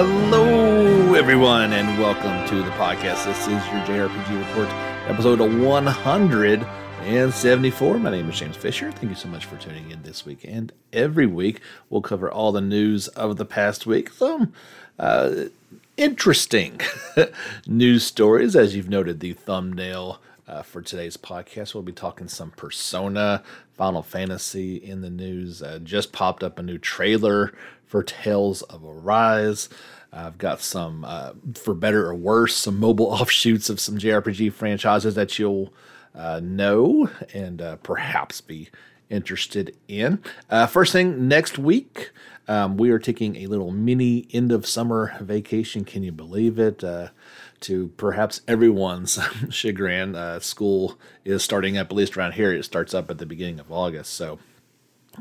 Hello, everyone, and welcome to the podcast. This is your JRPG Report, episode 174. My name is James Fisher. Thank you so much for tuning in this week and every week. We'll cover all the news of the past week, some uh, interesting news stories, as you've noted the thumbnail. Uh, for today's podcast, we'll be talking some Persona, Final Fantasy in the news. Uh, just popped up a new trailer for Tales of Arise. I've got some, uh, for better or worse, some mobile offshoots of some JRPG franchises that you'll uh, know and uh, perhaps be interested in. Uh, first thing, next week, um, we are taking a little mini end of summer vacation. Can you believe it? Uh, to perhaps everyone's chagrin, uh, school is starting up, at least around here, it starts up at the beginning of August. So,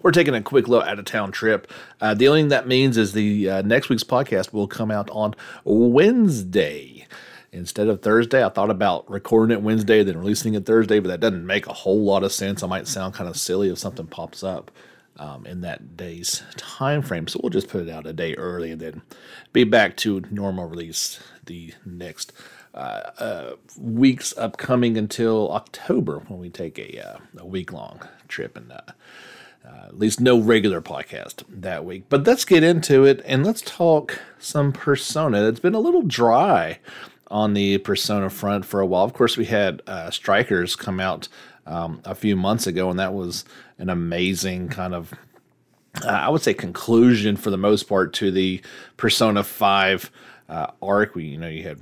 we're taking a quick little out of town trip. Uh, the only thing that means is the uh, next week's podcast will come out on Wednesday instead of Thursday. I thought about recording it Wednesday, then releasing it Thursday, but that doesn't make a whole lot of sense. I might sound kind of silly if something pops up um, in that day's time frame. So we'll just put it out a day early and then be back to normal release the next. Uh, uh, weeks upcoming until October when we take a, uh, a week long trip and uh, at least no regular podcast that week. But let's get into it and let's talk some Persona. It's been a little dry on the Persona front for a while. Of course, we had uh, Strikers come out um, a few months ago, and that was an amazing kind of, uh, I would say, conclusion for the most part to the Persona 5 uh, arc. We, you know, you had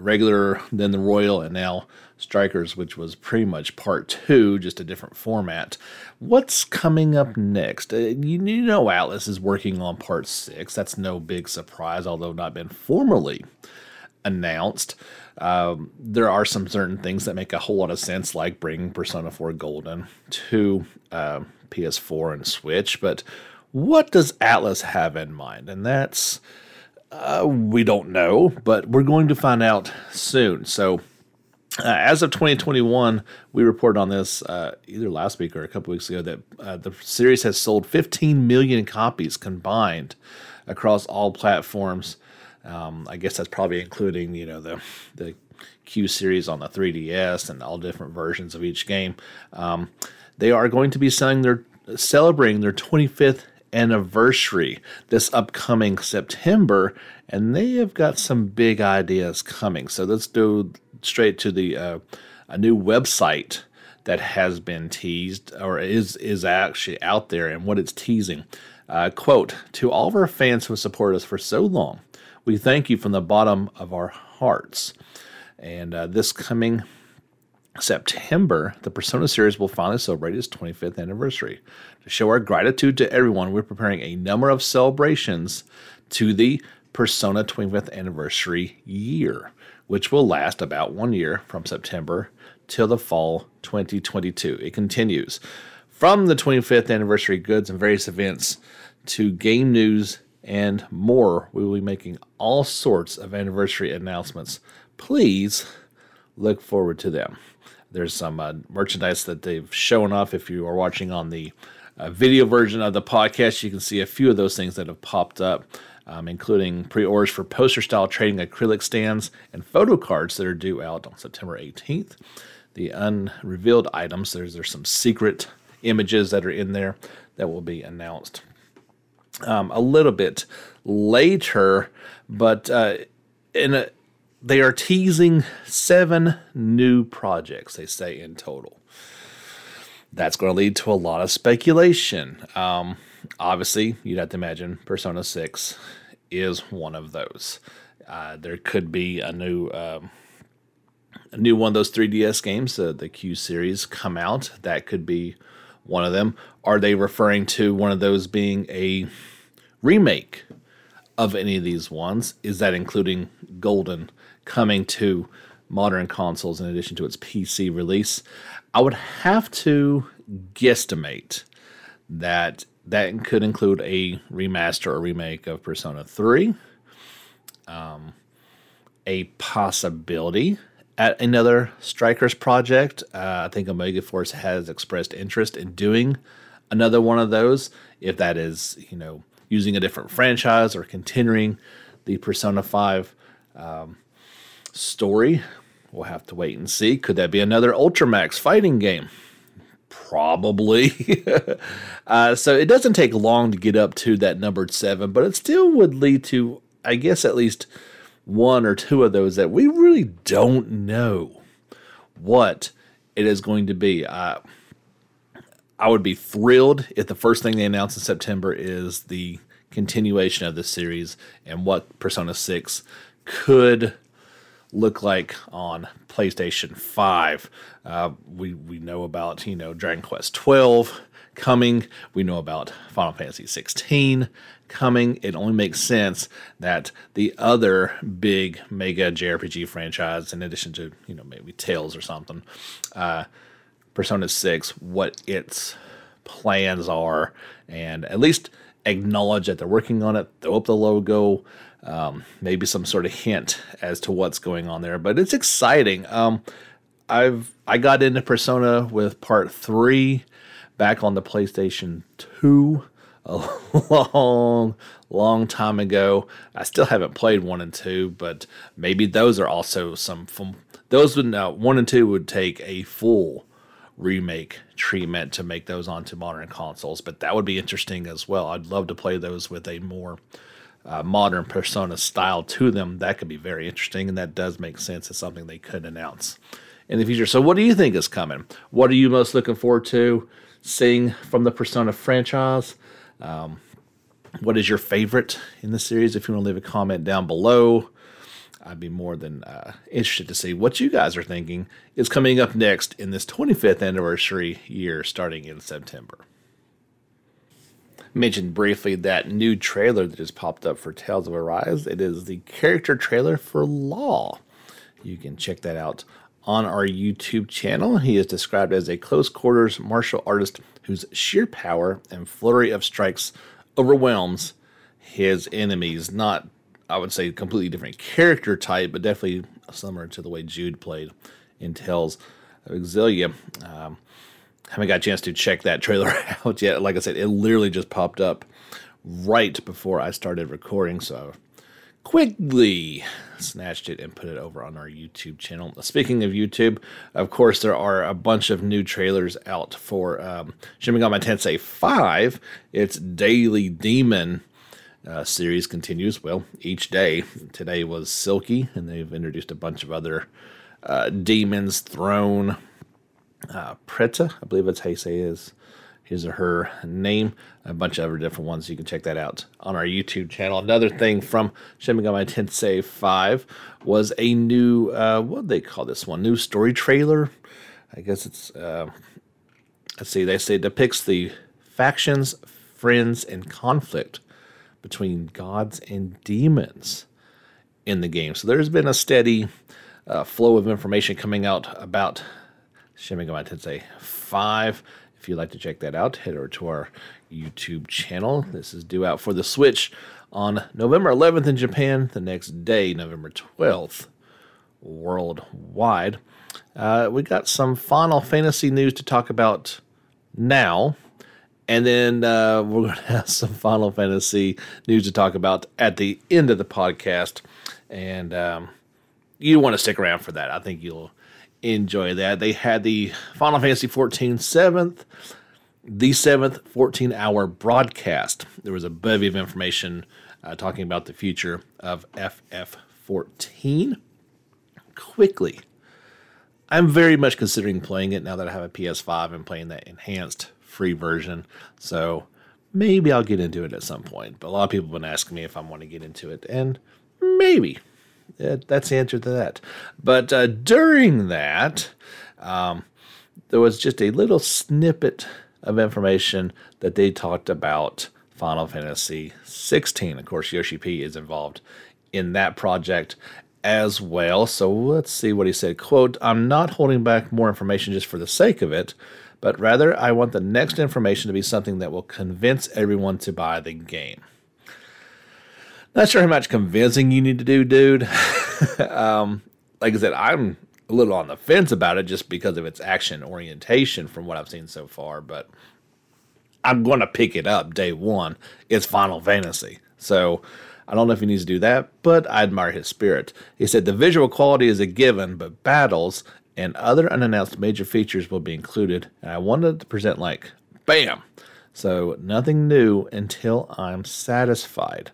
the regular, then the Royal, and now Strikers, which was pretty much part two, just a different format. What's coming up next? Uh, you, you, know, Atlus is working on part six. That's no big surprise, although not been formally announced. Um, there are some certain things that make a whole lot of sense, like bringing Persona 4 Golden to uh, PS4 and Switch. But what does Atlus have in mind? And that's, uh, we don't know, but we're going to find out soon. So, uh, as of 2021, we reported on this uh, either last week or a couple weeks ago that uh, the series has sold 15 million copies combined across all platforms. Um, I guess that's probably including you know the the Q series on the 3DS and all different versions of each game. Um, they are going to be selling their celebrating their 25th anniversary this upcoming September, and they have got some big ideas coming. So let's go straight to the uh, a new website that has been teased or is is actually out there and what it's teasing. Uh, quote to all of our fans who have supported us for so long, we thank you from the bottom of our hearts. And uh, this coming September, the Persona series will finally celebrate its 25th anniversary. To show our gratitude to everyone, we're preparing a number of celebrations to the Persona 25th anniversary year which will last about one year from September till the fall 2022. It continues from the 25th anniversary goods and various events to game news and more. We will be making all sorts of anniversary announcements. Please look forward to them. There's some uh, merchandise that they've shown off. If you are watching on the uh, video version of the podcast, you can see a few of those things that have popped up um, including pre orders for poster style trading acrylic stands and photo cards that are due out on September 18th. The unrevealed items, there's, there's some secret images that are in there that will be announced um, a little bit later, but uh, in a, they are teasing seven new projects, they say in total. That's going to lead to a lot of speculation. Um, obviously, you'd have to imagine Persona 6 is one of those. Uh, there could be a new um, a new one of those 3DS games, the Q series, come out. That could be one of them. Are they referring to one of those being a remake of any of these ones? Is that including Golden coming to modern consoles in addition to its PC release? I would have to guesstimate that that could include a remaster or remake of Persona 3, um, a possibility at another Strikers project. Uh, I think Omega Force has expressed interest in doing another one of those, if that is, you know, using a different franchise or continuing the Persona 5 um, story. We'll have to wait and see. Could that be another Ultimax fighting game? Probably. uh, so it doesn't take long to get up to that numbered seven, but it still would lead to, I guess, at least one or two of those that we really don't know what it is going to be. Uh, I would be thrilled if the first thing they announce in September is the continuation of the series and what Persona 6 could look like on PlayStation 5. Uh, we, we know about, you know, Dragon Quest 12 coming. We know about Final Fantasy 16 coming. It only makes sense that the other big mega JRPG franchise, in addition to, you know, maybe Tales or something, uh, Persona 6, what its plans are, and at least acknowledge that they're working on it, throw up the logo, um, maybe some sort of hint as to what's going on there. But it's exciting. Um, I've I got into Persona with Part Three back on the PlayStation Two a long, long time ago. I still haven't played one and two, but maybe those are also some those would now one and two would take a full remake treatment to make those onto modern consoles, but that would be interesting as well. I'd love to play those with a more uh, modern persona style to them. That could be very interesting, and that does make sense as something they could announce in the future. So, what do you think is coming? What are you most looking forward to seeing from the Persona franchise? Um, what is your favorite in the series? If you want to leave a comment down below, I'd be more than uh, interested to see what you guys are thinking is coming up next in this 25th anniversary year starting in September. Mentioned briefly that new trailer that just popped up for Tales of Arise. It is the character trailer for Law. You can check that out on our YouTube channel. He is described as a close quarters martial artist whose sheer power and flurry of strikes overwhelms his enemies. Not I would say completely different character type, but definitely similar to the way Jude played in Tales of Xillia. Um, haven't got a chance to check that trailer out yet. Like I said, it literally just popped up right before I started recording, so quickly snatched it and put it over on our YouTube channel. Speaking of YouTube, of course, there are a bunch of new trailers out for um, Shin Megami Tensei 5. Its daily demon uh, series continues. Well, each day. Today was Silky, and they've introduced a bunch of other uh, demons, Throne, uh, Preta, I believe that's how you say his, his or her name. A bunch of other different ones. You can check that out on our YouTube channel. Another thing from Shin Megami Tensei 5 was a new, uh, what they call this one? New story trailer. I guess it's, uh, let's see, they say depicts the factions, friends, and conflict between gods and demons in the game. So there's been a steady uh, flow of information coming out about Shin Megami Tensei 5. If you'd like to check that out, head over to our YouTube channel. This is due out for the Switch on November 11th in Japan, the next day, November 12th, worldwide. Uh, we got some Final Fantasy news to talk about now. And then uh, we're going to have some Final Fantasy news to talk about at the end of the podcast. And um, you want to stick around for that. I think you'll enjoy that. They had the Final Fantasy 14 7th, the 7th 14 hour broadcast. There was a bevy of information uh, talking about the future of FF14. Quickly, I'm very much considering playing it now that I have a PS5 and playing that enhanced free version. So maybe I'll get into it at some point. But a lot of people have been asking me if I want to get into it, and maybe that's the answer to that. But uh, during that, um, there was just a little snippet of information that they talked about Final Fantasy 16. Of course, Yoshi P is involved in that project as well. So let's see what he said. Quote, I'm not holding back more information just for the sake of it, but rather I want the next information to be something that will convince everyone to buy the game. Not sure how much convincing you need to do, dude. um, like I said, I'm a little on the fence about it just because of its action orientation from what I've seen so far, but I'm going to pick it up day one. It's Final Fantasy. So I don't know if he needs to do that, but I admire his spirit. He said the visual quality is a given, but battles and other unannounced major features will be included. And I wanted to present like, bam! So nothing new until I'm satisfied.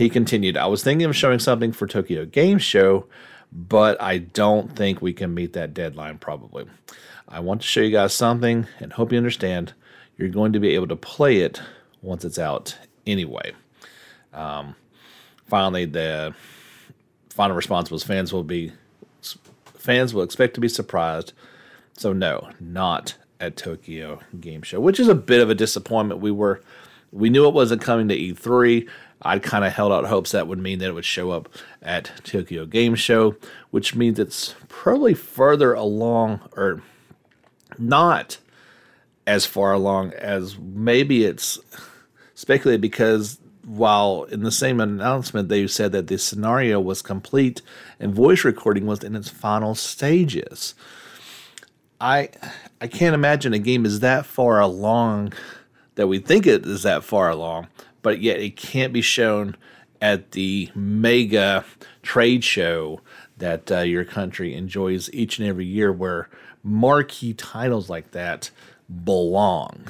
He continued, I was thinking of showing something for Tokyo Game Show, but I don't think we can meet that deadline probably. I want to show you guys something and hope you understand you're going to be able to play it once it's out anyway. Um, finally, the final response was fans will be fans will expect to be surprised. So no, not at Tokyo Game Show, which is a bit of a disappointment. We were we knew it wasn't coming to E3. I kind of held out hopes that would mean that it would show up at Tokyo Game Show, which means it's probably further along or not as far along as maybe it's speculated because while in the same announcement they said that the scenario was complete and voice recording was in its final stages. I I can't imagine a game is that far along that we think it is that far along, but yet it can't be shown at the mega trade show that uh, your country enjoys each and every year, where marquee titles like that belong.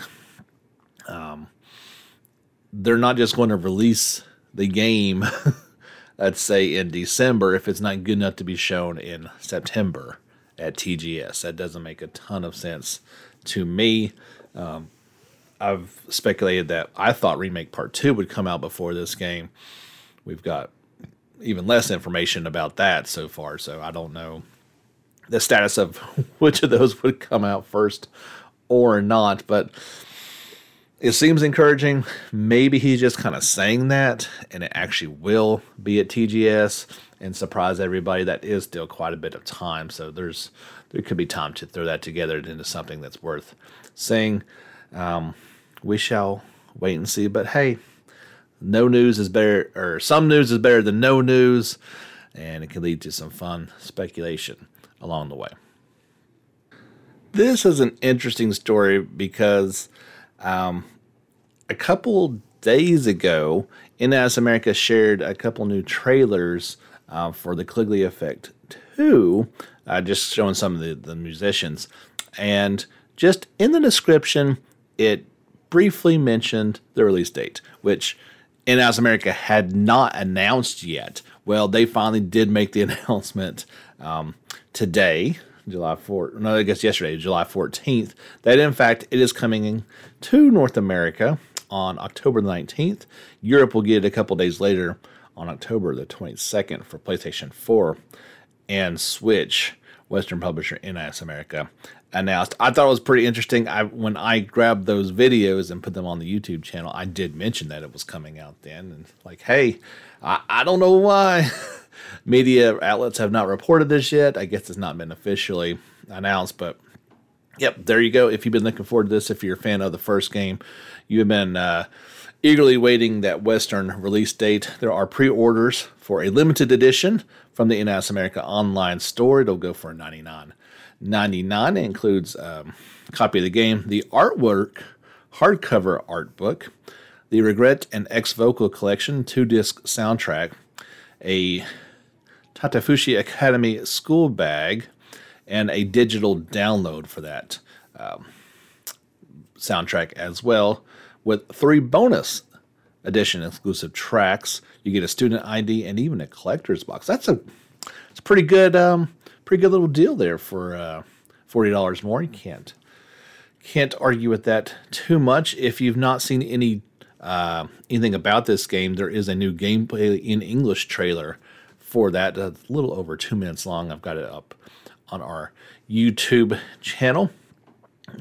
Um, they're not just going to release the game, let's say in December, if it's not good enough to be shown in September at TGS. That doesn't make a ton of sense to me. Um, I've speculated that I thought Remake Part 2 would come out before this game. We've got even less information about that so far, so I don't know the status of which of those would come out first or not, but it seems encouraging. Maybe he's just kind of saying that, and it actually will be at TGS and surprise everybody. That is still quite a bit of time, so there's there could be time to throw that together into something that's worth saying. Um, we shall wait and see. But hey, no news is better, or some news is better than no news, and it can lead to some fun speculation along the way. This is an interesting story because um, a couple days ago, NIS America shared a couple new trailers uh, for the Caligula Effect 2, uh, just showing some of the, the musicians. And just in the description, it briefly mentioned the release date, which NIS America had not announced yet. Well, they finally did make the announcement um, today, July 4th, no, I guess yesterday, July 14th, that in fact it is coming to North America on October 19th. Europe will get it a couple days later on October the 22nd for PlayStation 4 and Switch. Western publisher NIS America announced. I thought it was pretty interesting. I when I grabbed those videos and put them on the YouTube channel, I did mention that it was coming out then, and like, hey, I, I don't know why media outlets have not reported this yet. I guess it's not been officially announced, but yep, there you go. If you've been looking forward to this, if you're a fan of the first game, you have been uh, eagerly waiting that Western release date. There are pre orders for a limited edition from the NIS America online store. It'll go for 99 99 It includes um, a copy of the game, the artwork, hardcover art book, the Regret and X Vocal Collection two disc soundtrack, a Tatafushi Academy school bag, and a digital download for that um, soundtrack as well, with three bonus edition exclusive tracks. You get a student ID and even a collector's box. That's a it's pretty good um, pretty good little deal there for uh, forty dollars more. You can't can't argue with that too much. If you've not seen any uh, anything about this game, there is a new gameplay in English trailer for that. A little over two minutes long. I've got it up on our YouTube channel.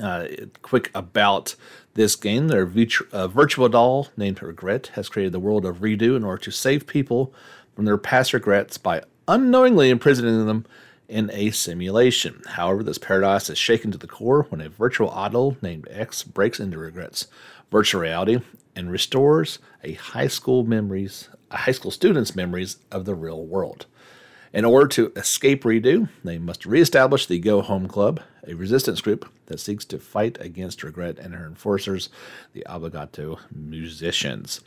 Uh, quick about this game. Their virtual doll named Regret has created the world of Redo in order to save people from their past regrets by unknowingly imprisoning them in a simulation. However, this paradise is shaken to the core when a virtual idol named X breaks into Regret's virtual reality and restores a high school memories, a high school student's memories of the real world. In order to escape Redo, they must reestablish the Go Home Club, a resistance group that seeks to fight against Regret and her enforcers, the Obbligato musicians.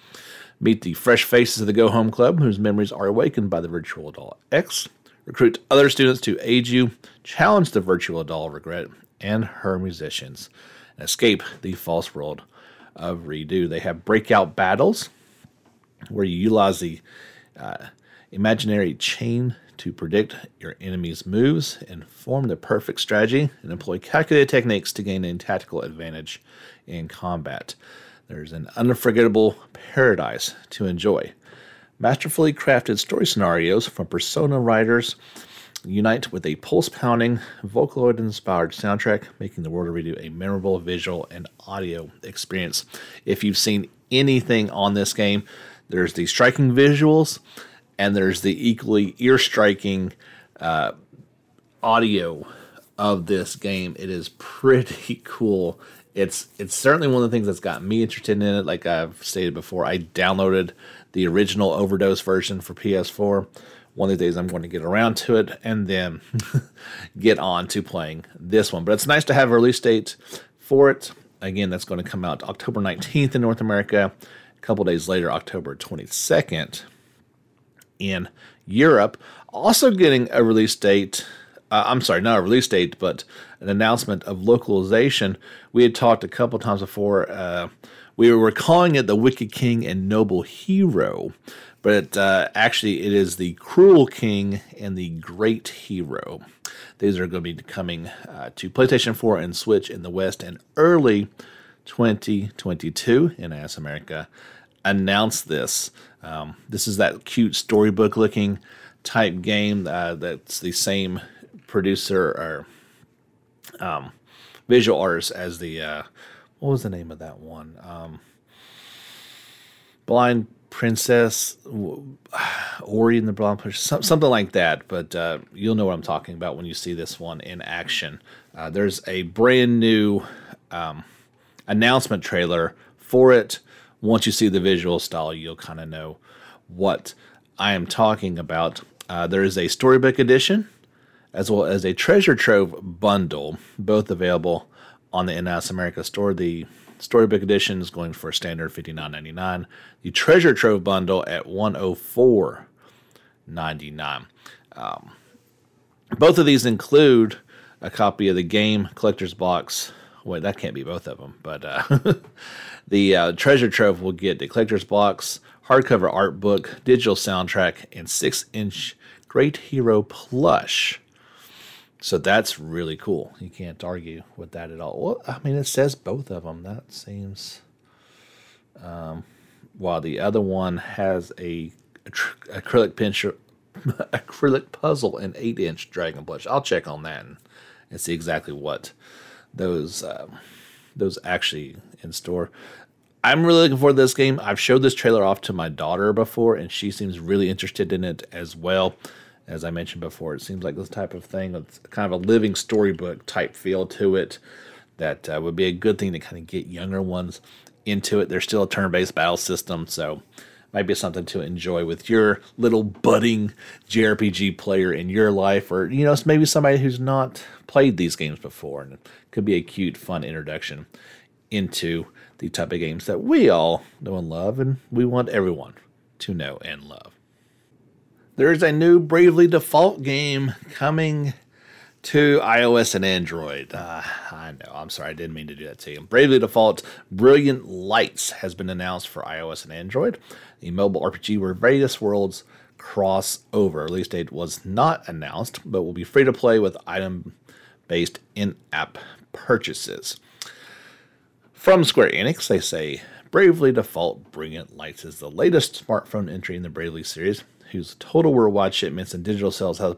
Meet the fresh faces of the Go Home Club, whose memories are awakened by the virtual doll X. Recruit other students to aid you, challenge the virtual doll Regret and her musicians, and escape the false world of Redo. They have breakout battles where you utilize the uh, imaginary chain to predict your enemy's moves and form the perfect strategy and employ calculated techniques to gain a tactical advantage in combat. There's an unforgettable paradise to enjoy. Masterfully crafted story scenarios from Persona writers unite with a pulse pounding, Vocaloid inspired soundtrack, making the world of Redo a memorable visual and audio experience. If you've seen anything on this game, there's the striking visuals and there's the equally ear striking uh, audio of this game. It is pretty cool. It's it's certainly one of the things that's got me interested in it. Like I've stated before, I downloaded the original Overdose version for PS4. One of these days, I'm going to get around to it and then get on to playing this one. But it's nice to have a release date for it. Again, that's going to come out October 19th in North America. A couple days later, October 22nd in Europe. Also getting a release date. Uh, I'm sorry, not a release date, but an announcement of localization. We had talked a couple times before. Uh, we were calling it the Wicked King and Noble Hero, but uh, actually it is the Cruel King and the Great Hero. These are going to be coming uh, to PlayStation 4 and Switch in the West in early 2022 in NIS America. Announced this um, this is that cute storybook looking type game uh, that's the same producer or um, visual artist as the uh, what was the name of that one? Um, Blind Princess, Ori and the Blind Princess, something like that. But uh, you'll know what I'm talking about when you see this one in action. Uh, there's a brand new um, announcement trailer for it once you see the visual style, you'll kind of know what I am talking about. Uh, there is a storybook edition as well as a treasure trove bundle, both available on the NIS America store. The storybook edition is going for standard $59.99. The treasure trove bundle at $104.99. Um, both of these include a copy of the game collector's box. Wait, that can't be both of them, but uh, The uh, treasure trove will get the collector's box, hardcover art book, digital soundtrack, and six inch Great Hero plush. So that's really cool. You can't argue with that at all. Well, I mean, it says both of them. That seems. Um, while the other one has a, a tr- acrylic pincher, acrylic puzzle and eight inch dragon plush. I'll check on that and, and see exactly what those um, those actually in store. I'm really looking forward to this game. I've showed this trailer off to my daughter before, and she seems really interested in it as well. As I mentioned before, it seems like this type of thing with kind of a living storybook type feel to it that uh, would be a good thing to kind of get younger ones into it. There's still a turn based battle system, so might be something to enjoy with your little budding JRPG player in your life, or you know, maybe somebody who's not played these games before, and it could be a cute, fun introduction into the type of games that we all know and love, and we want everyone to know and love. There's a new Bravely Default game coming to iOS and Android. Uh, I know, I'm sorry, I didn't mean to do that to you. Bravely Default Brilliant Lights has been announced for iOS and Android. The mobile RPG where various worlds cross over. Release date was not announced, but will be free to play with item based in app purchases. From Square Enix, they say Bravely Default Brilliant Lights is the latest smartphone entry in the Bravely series, whose total worldwide shipments and digital sales have,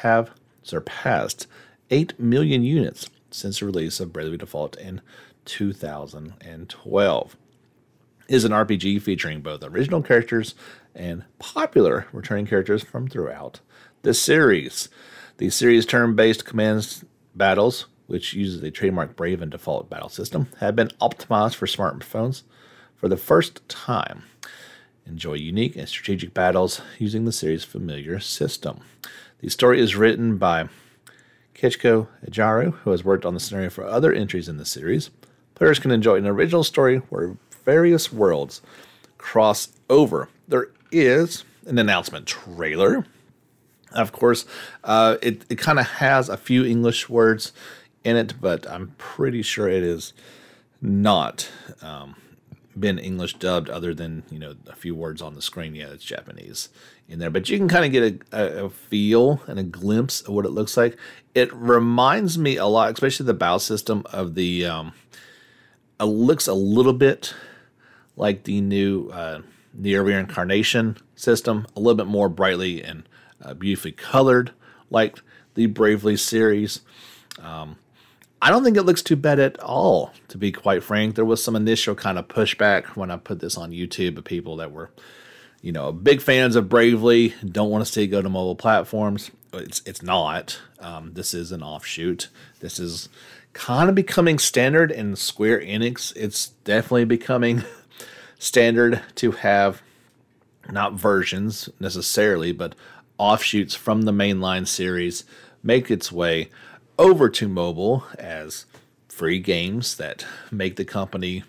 have surpassed 8 million units since the release of Bravely Default in 2012. It is an RPG featuring both original characters and popular returning characters from throughout the series. The series turn based commands battles which uses a trademark Brave and default battle system, have been optimized for smartphones for the first time. Enjoy unique and strategic battles using the series' familiar system. The story is written by Kichiko Eijiro, who has worked on the scenario for other entries in the series. Players can enjoy an original story where various worlds cross over. There is an announcement trailer. Of course, uh, it, it kind of has a few English words in it, but I'm pretty sure it is not um, been English dubbed other than, you know, a few words on the screen. Yeah, it's Japanese in there, but you can kind of get a, a, feel and a glimpse of what it looks like. It reminds me a lot, especially the bow system of the, um, it looks a little bit like the new uh, NieR Reincarnation system, a little bit more brightly and uh, beautifully colored, like the Bravely series. Um, I don't think it looks too bad at all, to be quite frank. There was some initial kind of pushback when I put this on YouTube of people that were, you know, big fans of Bravely, don't want to see it go to mobile platforms. It's it's not. Um, this is an offshoot. This is kind of becoming standard in Square Enix. It's definitely becoming standard to have not versions necessarily, but offshoots from the mainline series make its way over to mobile as free games that make the company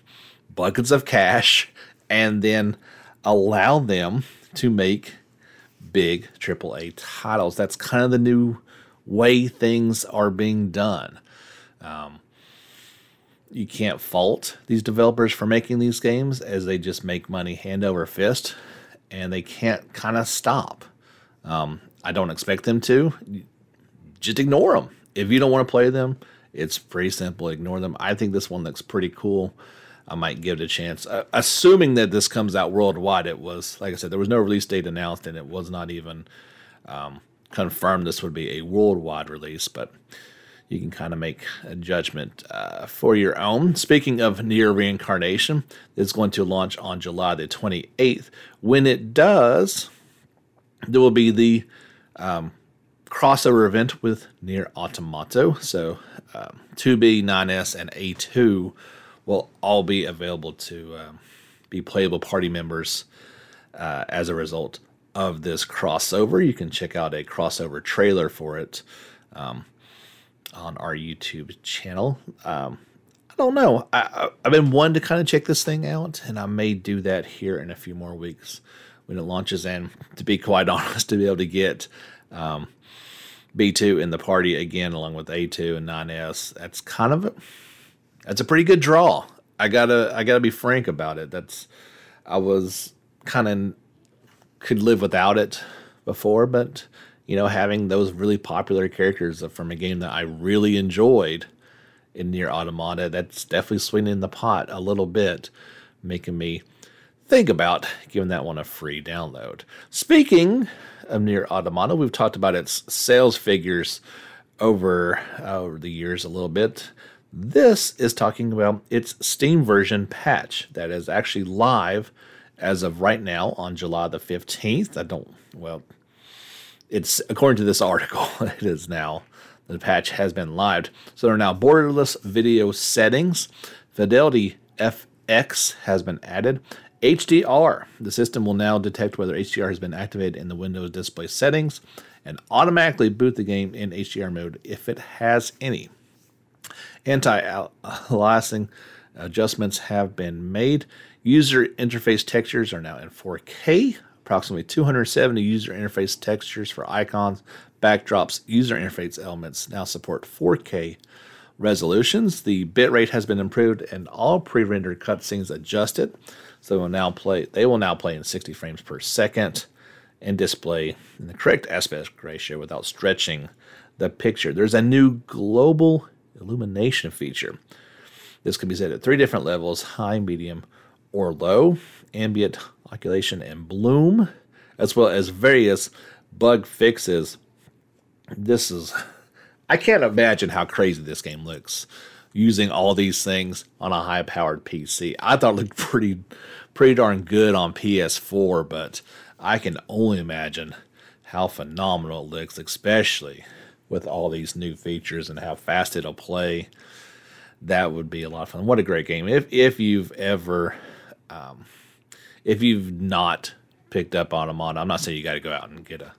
buckets of cash and then allow them to make big AAA titles. That's kind of the new way things are being done. Um, you can't fault these developers for making these games as they just make money hand over fist and they can't kind of stop. Um, I don't expect them to. Just ignore them. If you don't want to play them, it's pretty simple. Ignore them. I think this one looks pretty cool. I might give it a chance. Uh, assuming that this comes out worldwide, it was, like I said, there was no release date announced and it was not even um, confirmed this would be a worldwide release. But you can kind of make a judgment uh, for your own. Speaking of NieR Reincarnation, it's going to launch on July the 28th. When it does, there will be the um, crossover event with NieR Automata. So um, 2B, 9S, and A2 will all be available to um, be playable party members uh, as a result of this crossover. You can check out a crossover trailer for it. Um, on our YouTube channel. Um, I don't know. I, have been wanting to kind of check this thing out, and I may do that here in a few more weeks when it launches. And to be quite honest, to be able to get um, B2 in the party again, along with A2 and 9S, that's kind of a, that's a pretty good draw. I gotta I gotta be frank about it. That's I was kind of could live without it before, but you know, having those really popular characters from a game that I really enjoyed in NieR Automata, that's definitely swinging the pot a little bit, making me think about giving that one a free download. Speaking of NieR Automata, we've talked about its sales figures over, uh, over the years a little bit. This is talking about its Steam version patch that is actually live as of right now on July the 15th. I don't, well, it's according to this article, it is now the patch has been lived. So there are now borderless video settings. Fidelity FX has been added. HDR. The system will now detect whether HDR has been activated in the Windows display settings and automatically boot the game in HDR mode if it has any. Anti-aliasing adjustments have been made. User interface textures are now in 4K approximately 270 user interface textures for icons, backdrops, user interface elements now support 4K resolutions. The bitrate has been improved and all pre-rendered cutscenes adjusted. So will now play they will now play in 60 frames per second and display in the correct aspect ratio without stretching the picture. There's a new global illumination feature. This can be set at three different levels, high, medium, or low. Ambient occlusion, and bloom, as well as various bug fixes. This is, I can't imagine how crazy this game looks using all these things on a high powered PC. I thought it looked pretty, pretty darn good on PS4, but I can only imagine how phenomenal it looks, especially with all these new features and how fast it'll play. That would be a lot of fun. What a great game! If if you've ever um, if you've not picked up on them on, I'm not saying you got to go out and get a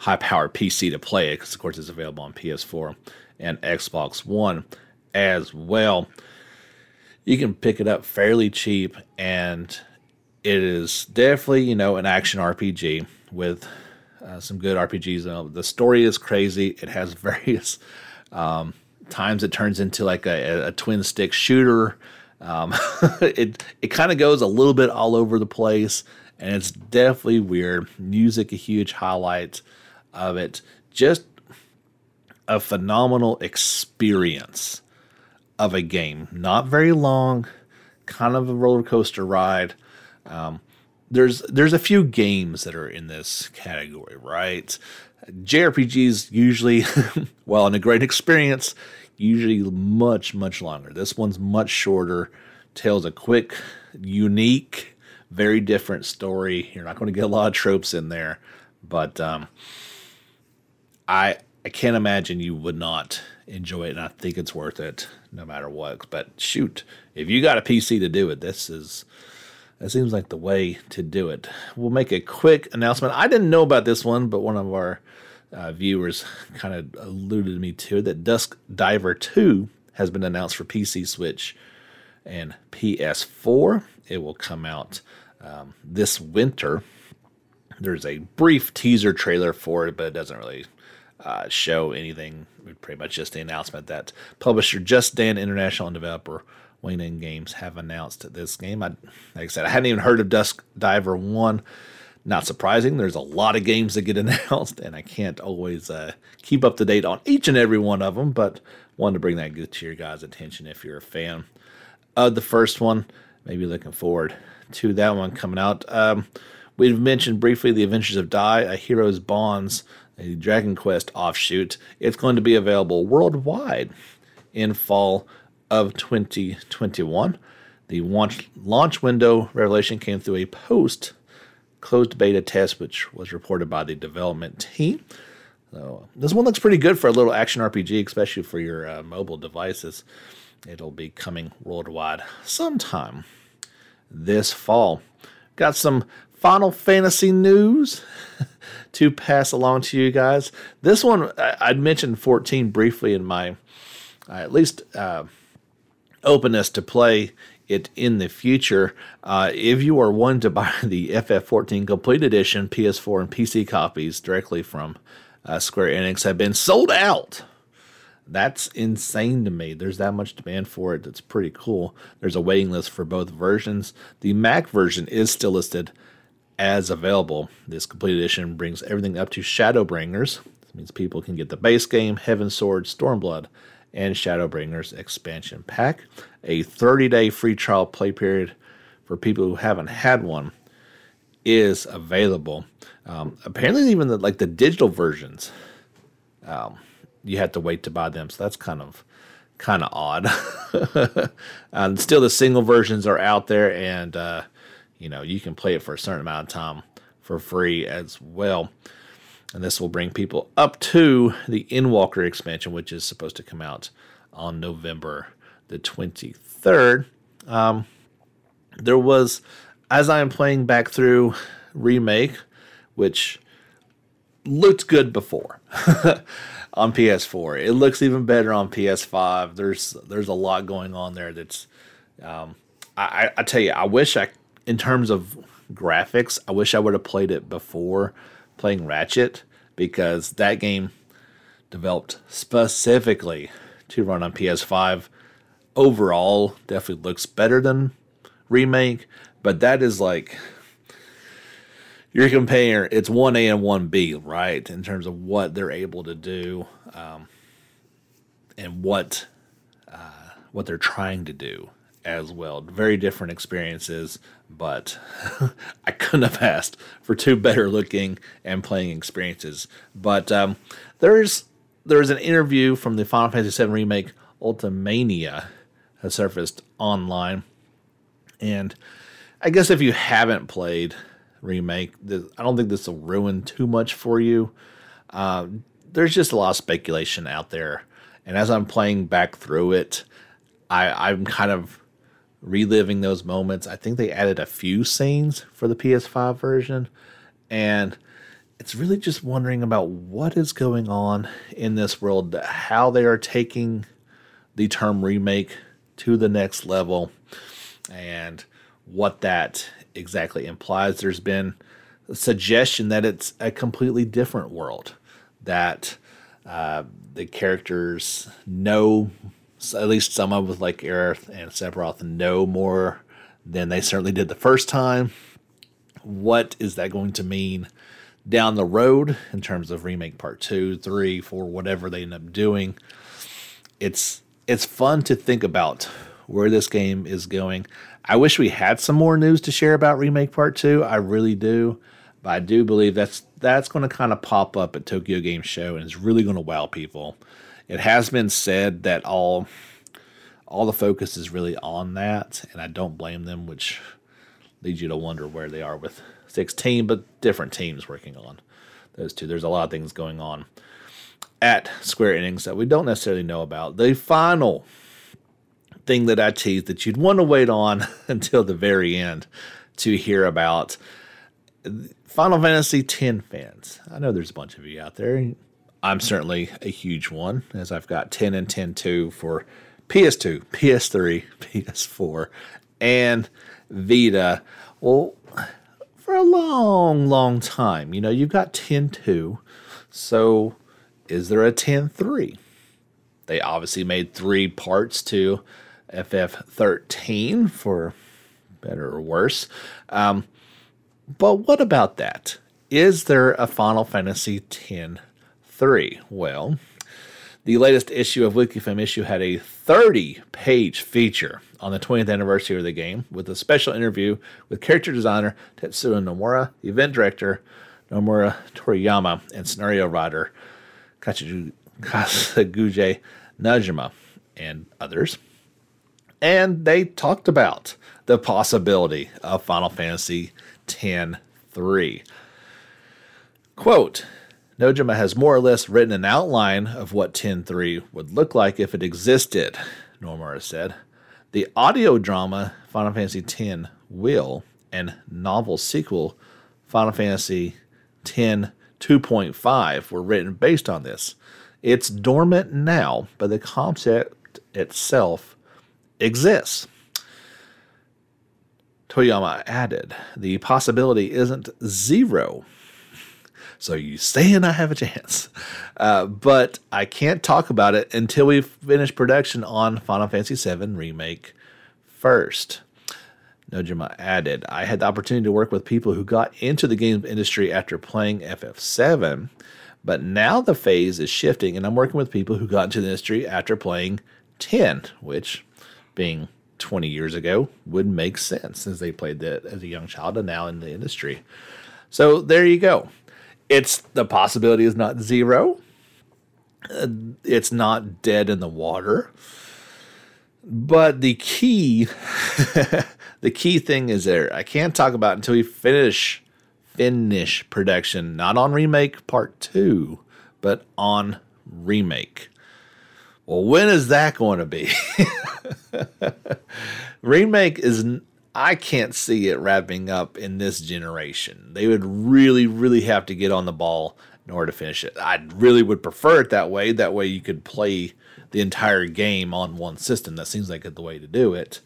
high powered PC to play it because, of course, it's available on PS4 and Xbox One as well. You can pick it up fairly cheap, and it is definitely, you know, an action RPG with uh, some good RPGs. Uh, the story is crazy. It has various um, times it turns into like a, a twin stick shooter. Um, it it kind of goes a little bit all over the place, and it's definitely weird. Music a huge highlight of it. Just a phenomenal experience of a game. Not very long, kind of a roller coaster ride. Um, there's there's a few games that are in this category, right? JRPGs usually, well, in a great experience, usually much much longer. This one's much shorter, tells a quick, unique, very different story. You're not going to get a lot of tropes in there, but um, I I can't imagine you would not enjoy it, and I think it's worth it no matter what. But shoot, if you got a PC to do it, this is that seems like the way to do it. We'll make a quick announcement. I didn't know about this one, but one of our uh, viewers kind of alluded me to that Dusk Diver 2 has been announced for PC, Switch, and PS4. It will come out um, this winter. There's a brief teaser trailer for it, but it doesn't really uh, show anything. Pretty much just the announcement that publisher Just Dan International and developer Wanin Games have announced this game. I, like I said, I hadn't even heard of Dusk Diver 1. Not surprising. There's a lot of games that get announced, and I can't always uh, keep up to date on each and every one of them, but wanted to bring that to your guys' attention if you're a fan of the first one. Maybe looking forward to that one coming out. Um, we've mentioned briefly The Adventures of Dai, a Hero's Bonds a Dragon Quest offshoot. It's going to be available worldwide in fall of 2021. The launch, launch window revelation came through a post closed beta test, which was reported by the development team. So this one looks pretty good for a little action RPG, especially for your uh, mobile devices. It'll be coming worldwide sometime this fall. Got some Final Fantasy news to pass along to you guys. This one, I'd mentioned 14 briefly in my uh, at least uh, openness to play it in the future. Uh, if you are one to buy the FF14 Complete Edition PS4 and PC copies directly from uh, Square Enix, have been sold out. That's insane to me. There's that much demand for it. That's pretty cool. There's a waiting list for both versions. The Mac version is still listed as available. This complete edition brings everything up to Shadowbringers. This means people can get the base game, Heavensward, Stormblood, and Shadowbringers expansion pack. A 30 day free trial play period for people who haven't had one is available. Um, apparently, even the, like the digital versions, um, you have to wait to buy them. So that's kind of kind of odd. and still, the single versions are out there, and uh, you know, you can play it for a certain amount of time for free as well. And this will bring people up to the Endwalker expansion, which is supposed to come out on November the 23rd. Um, there was, as I am playing back through Remake, which looked good before on PS4. It looks even better on PS5. There's there's a lot going on there. That's um, I, I tell you, I wish I in terms of graphics, I wish I would have played it before playing Ratchet because that game developed specifically to run on PS5. Overall, definitely looks better than remake, but that is like you're comparing it's 1A and 1B, right? In terms of what they're able to do um, and what uh, what they're trying to do as well. Very different experiences, but I couldn't have asked for two better looking and playing experiences. But um, there's there's an interview from the Final Fantasy VII remake Ultimania has surfaced online, and I guess if you haven't played remake, I don't think this will ruin too much for you. Uh, there's just a lot of speculation out there, and as I'm playing back through it, I, I'm kind of reliving those moments. I think they added a few scenes for the PS5 version, and it's really just wondering about what is going on in this world, how they are taking the term remake to the next level, and what that exactly implies. There's been a suggestion that it's a completely different world, that uh, the characters know, at least some of with like Aerith and Sephiroth, know more than they certainly did the first time. What is that going to mean down the road in terms of remake part two, three, four, whatever they end up doing? It's it's fun to think about where this game is going. I wish we had some more news to share about remake part two. I really do, but I do believe that's that's going to kind of pop up at Tokyo Game Show and it's really going to wow people. It has been said that all all the focus is really on that, and I don't blame them, which leads you to wonder where they are with 16, but different teams working on those two. There's a lot of things going on at Square Enix that we don't necessarily know about. The final thing that I teased that you'd want to wait on until the very end to hear about Final Fantasy X fans. I know there's a bunch of you out there. I'm certainly a huge one, as I've got 10 and 10 2 for PS2, PS3, PS4, and Vita. Well, for a long, long time, you know, you've got 10 2. So is there a 10 3? They obviously made three parts to FF13 for better or worse. Um, but what about that? Is there a Final Fantasy 10 three? Well, the latest issue of Weekly Issue had a 30 page feature on the 20th anniversary of the game with a special interview with character designer Tetsuya Nomura, event director Motomu Toriyama, and scenario writer Kazushige Nojima, and others. And they talked about the possibility of Final Fantasy X 3. Quote, Nojima has more or less written an outline of what 10.3 would look like if it existed, Nomura said. The audio drama Final Fantasy X will and novel sequel Final Fantasy X 2.5 were written based on this. It's dormant now, but the concept itself exists. Toriyama added, the possibility isn't zero. So you saying I have a chance. Uh, but I can't talk about it until we finish production on Final Fantasy VII Remake first. Nojima added, I had the opportunity to work with people who got into the game industry after playing FF7, but now the phase is shifting and I'm working with people who got into the industry after playing 10, which being 20 years ago would make sense since they played that as a young child and now in the industry. So there you go. It's the possibility is not zero. It's not dead in the water. But the key the key thing is there. I can't talk about until we finish finish production, not on remake part 2, but on remake. Well, when is that going to be? Remake is I can't see it wrapping up in this generation. They would really, really have to get on the ball in order to finish it. I really would prefer it that way. That way you could play the entire game on one system. That seems like the way to do it.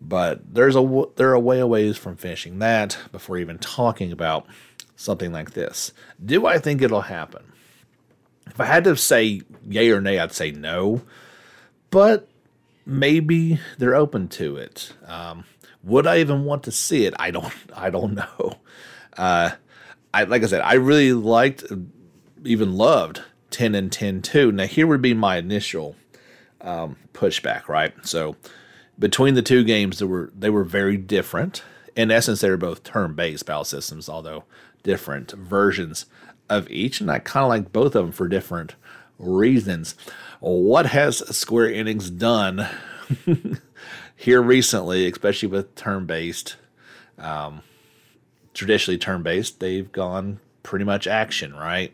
But there's a they're a way away from finishing that before even talking about something like this. Do I think it'll happen? If I had to say yay or nay, I'd say no. But maybe they're open to it. Um, would I even want to see it? I don't. I don't know. Uh, I like I said, I really liked, even loved ten and ten too. Now here would be my initial um, pushback, right? So between the two games, they were they were very different. In essence, they were both turn-based battle systems, although different versions of each, and I kind of like both of them for different reasons. What has Square Enix done here recently, especially with turn based? Um, traditionally, turn based, they've gone pretty much action, right?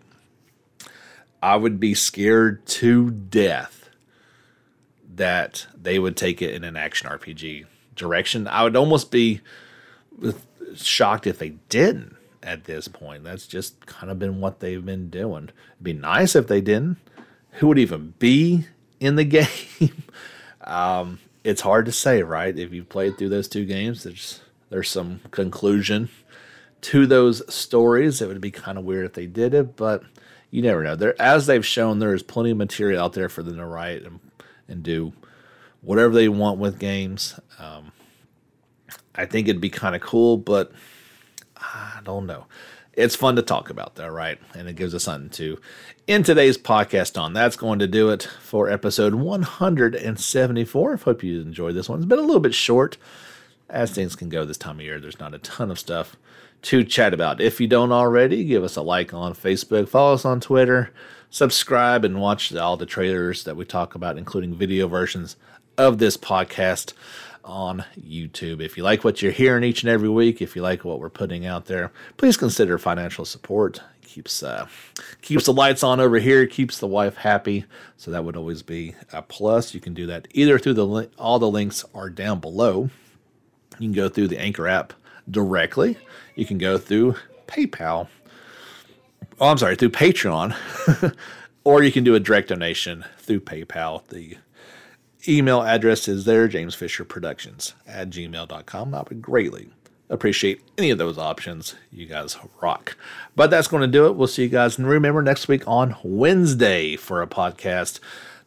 I would be scared to death that they would take it in an action RPG direction. I would almost be shocked if they didn't at this point. That's just kind of been what they've been doing. It'd be nice if they didn't. Who would even be in the game? um, it's hard to say, right? If you played through those two games, there's there's some conclusion to those stories. It would be kind of weird if they did it, but you never know. There, as they've shown, there is plenty of material out there for them to write and and do whatever they want with games. Um, I think it'd be kind of cool, but I don't know. It's fun to talk about, though, right? And it gives us something to in today's podcast on. That's going to do it for episode 174. I hope you enjoyed this one. It's been a little bit short. As things can go this time of year, there's not a ton of stuff to chat about. If you don't already, give us a like on Facebook, follow us on Twitter, subscribe, and watch all the trailers that we talk about, including video versions of this podcast on YouTube. If you like what you're hearing each and every week, if you like what we're putting out there, please consider financial support. keeps uh, keeps the lights on over here, keeps the wife happy. So that would always be a plus. You can do that either through the. All the links are down below. You can go through the Anchor app directly. You can go through PayPal. Oh, I'm sorry, through Patreon. or you can do a direct donation through PayPal. The email address is there, James Fisher Productions at gmail.com. I would greatly appreciate any of those options. You guys rock. But that's going to do it. We'll see you guys. And remember, next week on Wednesday for a podcast.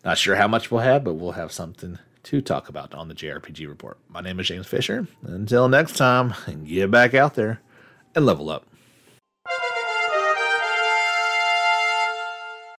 Not sure how much we'll have, but we'll have something to talk about on the JRPG report. My name is James Fisher. Until next time, and get back out there and level up.